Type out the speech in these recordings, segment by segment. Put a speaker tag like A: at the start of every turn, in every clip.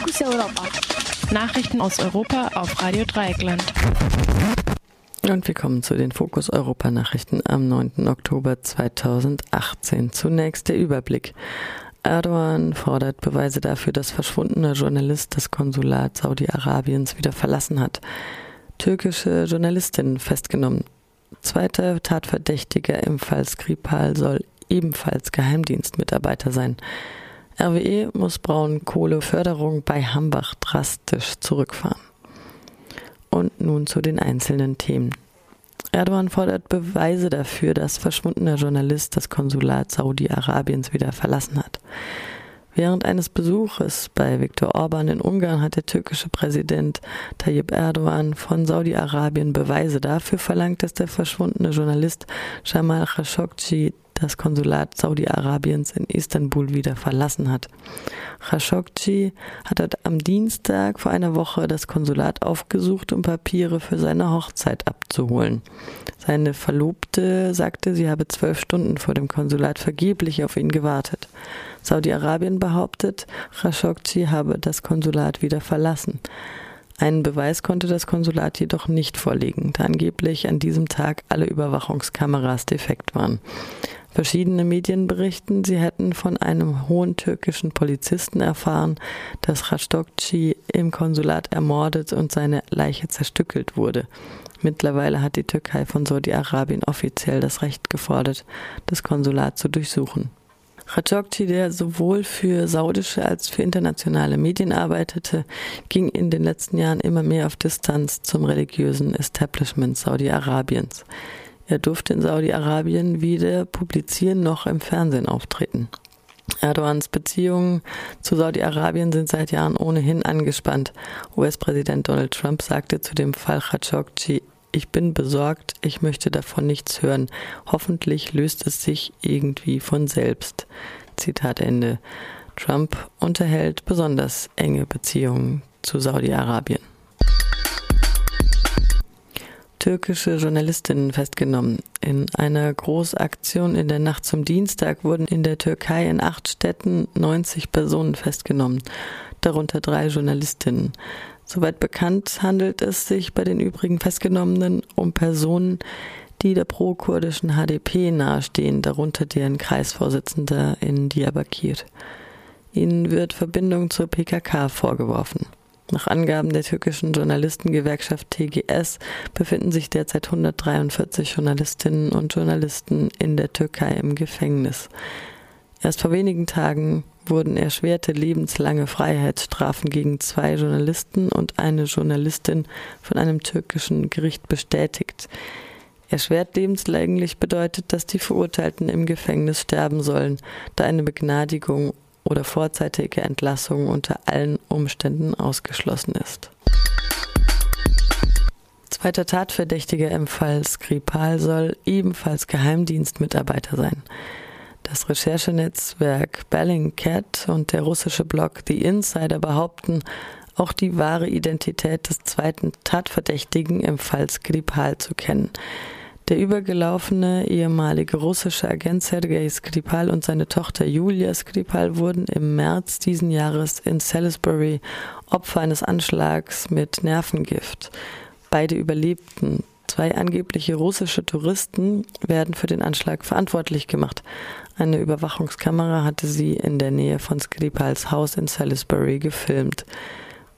A: Fokus Europa. Nachrichten aus Europa auf Radio Dreieckland.
B: Und wir kommen zu den Fokus Europa Nachrichten am 9. Oktober 2018. Zunächst der Überblick. Erdogan fordert Beweise dafür, dass verschwundener Journalist das Konsulat Saudi-Arabiens wieder verlassen hat. Türkische Journalistin festgenommen. Zweiter Tatverdächtiger im Fall Skripal soll ebenfalls Geheimdienstmitarbeiter sein. RWE muss Braunkohleförderung bei Hambach drastisch zurückfahren. Und nun zu den einzelnen Themen. Erdogan fordert Beweise dafür, dass verschwundener Journalist das Konsulat Saudi-Arabiens wieder verlassen hat. Während eines Besuches bei Viktor Orban in Ungarn hat der türkische Präsident Tayyip Erdogan von Saudi-Arabien Beweise dafür verlangt, dass der verschwundene Journalist Jamal Khashoggi das Konsulat Saudi-Arabiens in Istanbul wieder verlassen hat. Khashoggi hat am Dienstag vor einer Woche das Konsulat aufgesucht, um Papiere für seine Hochzeit abzuholen. Seine Verlobte sagte, sie habe zwölf Stunden vor dem Konsulat vergeblich auf ihn gewartet. Saudi-Arabien behauptet, Khashoggi habe das Konsulat wieder verlassen. Einen Beweis konnte das Konsulat jedoch nicht vorlegen, da angeblich an diesem Tag alle Überwachungskameras defekt waren. Verschiedene Medien berichten, sie hätten von einem hohen türkischen Polizisten erfahren, dass Khashoggi im Konsulat ermordet und seine Leiche zerstückelt wurde. Mittlerweile hat die Türkei von Saudi-Arabien offiziell das Recht gefordert, das Konsulat zu durchsuchen. Khashoggi, der sowohl für saudische als für internationale Medien arbeitete, ging in den letzten Jahren immer mehr auf Distanz zum religiösen Establishment Saudi-Arabiens. Er durfte in Saudi-Arabien weder publizieren noch im Fernsehen auftreten. Erdogans Beziehungen zu Saudi-Arabien sind seit Jahren ohnehin angespannt. US-Präsident Donald Trump sagte zu dem Fall Khashoggi, ich bin besorgt, ich möchte davon nichts hören. Hoffentlich löst es sich irgendwie von selbst. Zitat Ende. Trump unterhält besonders enge Beziehungen zu Saudi-Arabien türkische Journalistinnen festgenommen. In einer Großaktion in der Nacht zum Dienstag wurden in der Türkei in acht Städten 90 Personen festgenommen, darunter drei Journalistinnen. Soweit bekannt handelt es sich bei den übrigen Festgenommenen um Personen, die der pro-kurdischen HDP nahestehen, darunter deren Kreisvorsitzender in Diyarbakir. Ihnen wird Verbindung zur PKK vorgeworfen. Nach Angaben der türkischen Journalistengewerkschaft TGS befinden sich derzeit 143 Journalistinnen und Journalisten in der Türkei im Gefängnis. Erst vor wenigen Tagen wurden erschwerte lebenslange Freiheitsstrafen gegen zwei Journalisten und eine Journalistin von einem türkischen Gericht bestätigt. Erschwert lebenslänglich bedeutet, dass die Verurteilten im Gefängnis sterben sollen, da eine Begnadigung oder vorzeitige Entlassung unter allen Umständen ausgeschlossen ist. Zweiter Tatverdächtiger im Fall Skripal soll ebenfalls Geheimdienstmitarbeiter sein. Das Recherchenetzwerk Bellingcat und der russische Blog The Insider behaupten, auch die wahre Identität des zweiten Tatverdächtigen im Fall Skripal zu kennen. Der übergelaufene ehemalige russische Agent Sergei Skripal und seine Tochter Julia Skripal wurden im März diesen Jahres in Salisbury Opfer eines Anschlags mit Nervengift. Beide überlebten. Zwei angebliche russische Touristen werden für den Anschlag verantwortlich gemacht. Eine Überwachungskamera hatte sie in der Nähe von Skripals Haus in Salisbury gefilmt.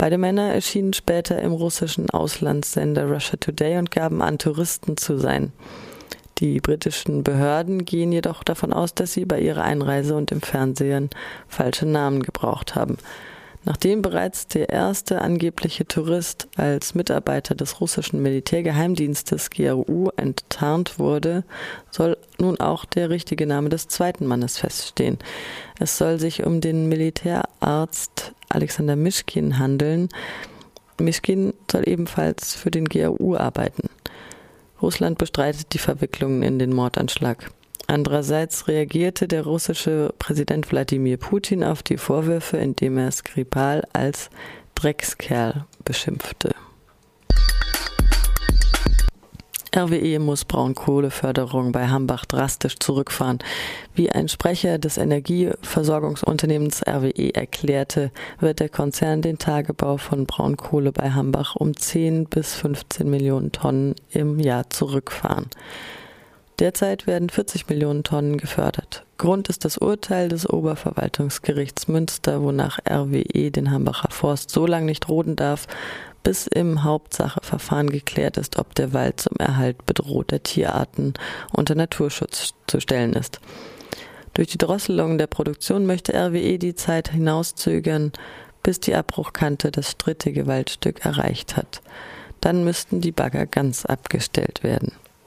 B: Beide Männer erschienen später im russischen Auslandssender Russia Today und gaben an, Touristen zu sein. Die britischen Behörden gehen jedoch davon aus, dass sie bei ihrer Einreise und im Fernsehen falsche Namen gebraucht haben. Nachdem bereits der erste angebliche Tourist als Mitarbeiter des russischen Militärgeheimdienstes GRU enttarnt wurde, soll nun auch der richtige Name des zweiten Mannes feststehen. Es soll sich um den Militärarzt Alexander Mischkin handeln. Mischkin soll ebenfalls für den GRU arbeiten. Russland bestreitet die Verwicklungen in den Mordanschlag. Andererseits reagierte der russische Präsident Wladimir Putin auf die Vorwürfe, indem er Skripal als Dreckskerl beschimpfte. RWE muss Braunkohleförderung bei Hambach drastisch zurückfahren. Wie ein Sprecher des Energieversorgungsunternehmens RWE erklärte, wird der Konzern den Tagebau von Braunkohle bei Hambach um 10 bis 15 Millionen Tonnen im Jahr zurückfahren. Derzeit werden 40 Millionen Tonnen gefördert. Grund ist das Urteil des Oberverwaltungsgerichts Münster, wonach RWE den Hambacher Forst so lange nicht roden darf, bis im Hauptsacheverfahren geklärt ist, ob der Wald zum Erhalt bedrohter Tierarten unter Naturschutz zu stellen ist. Durch die Drosselung der Produktion möchte RWE die Zeit hinauszögern, bis die Abbruchkante das strittige Waldstück erreicht hat. Dann müssten die Bagger ganz abgestellt werden.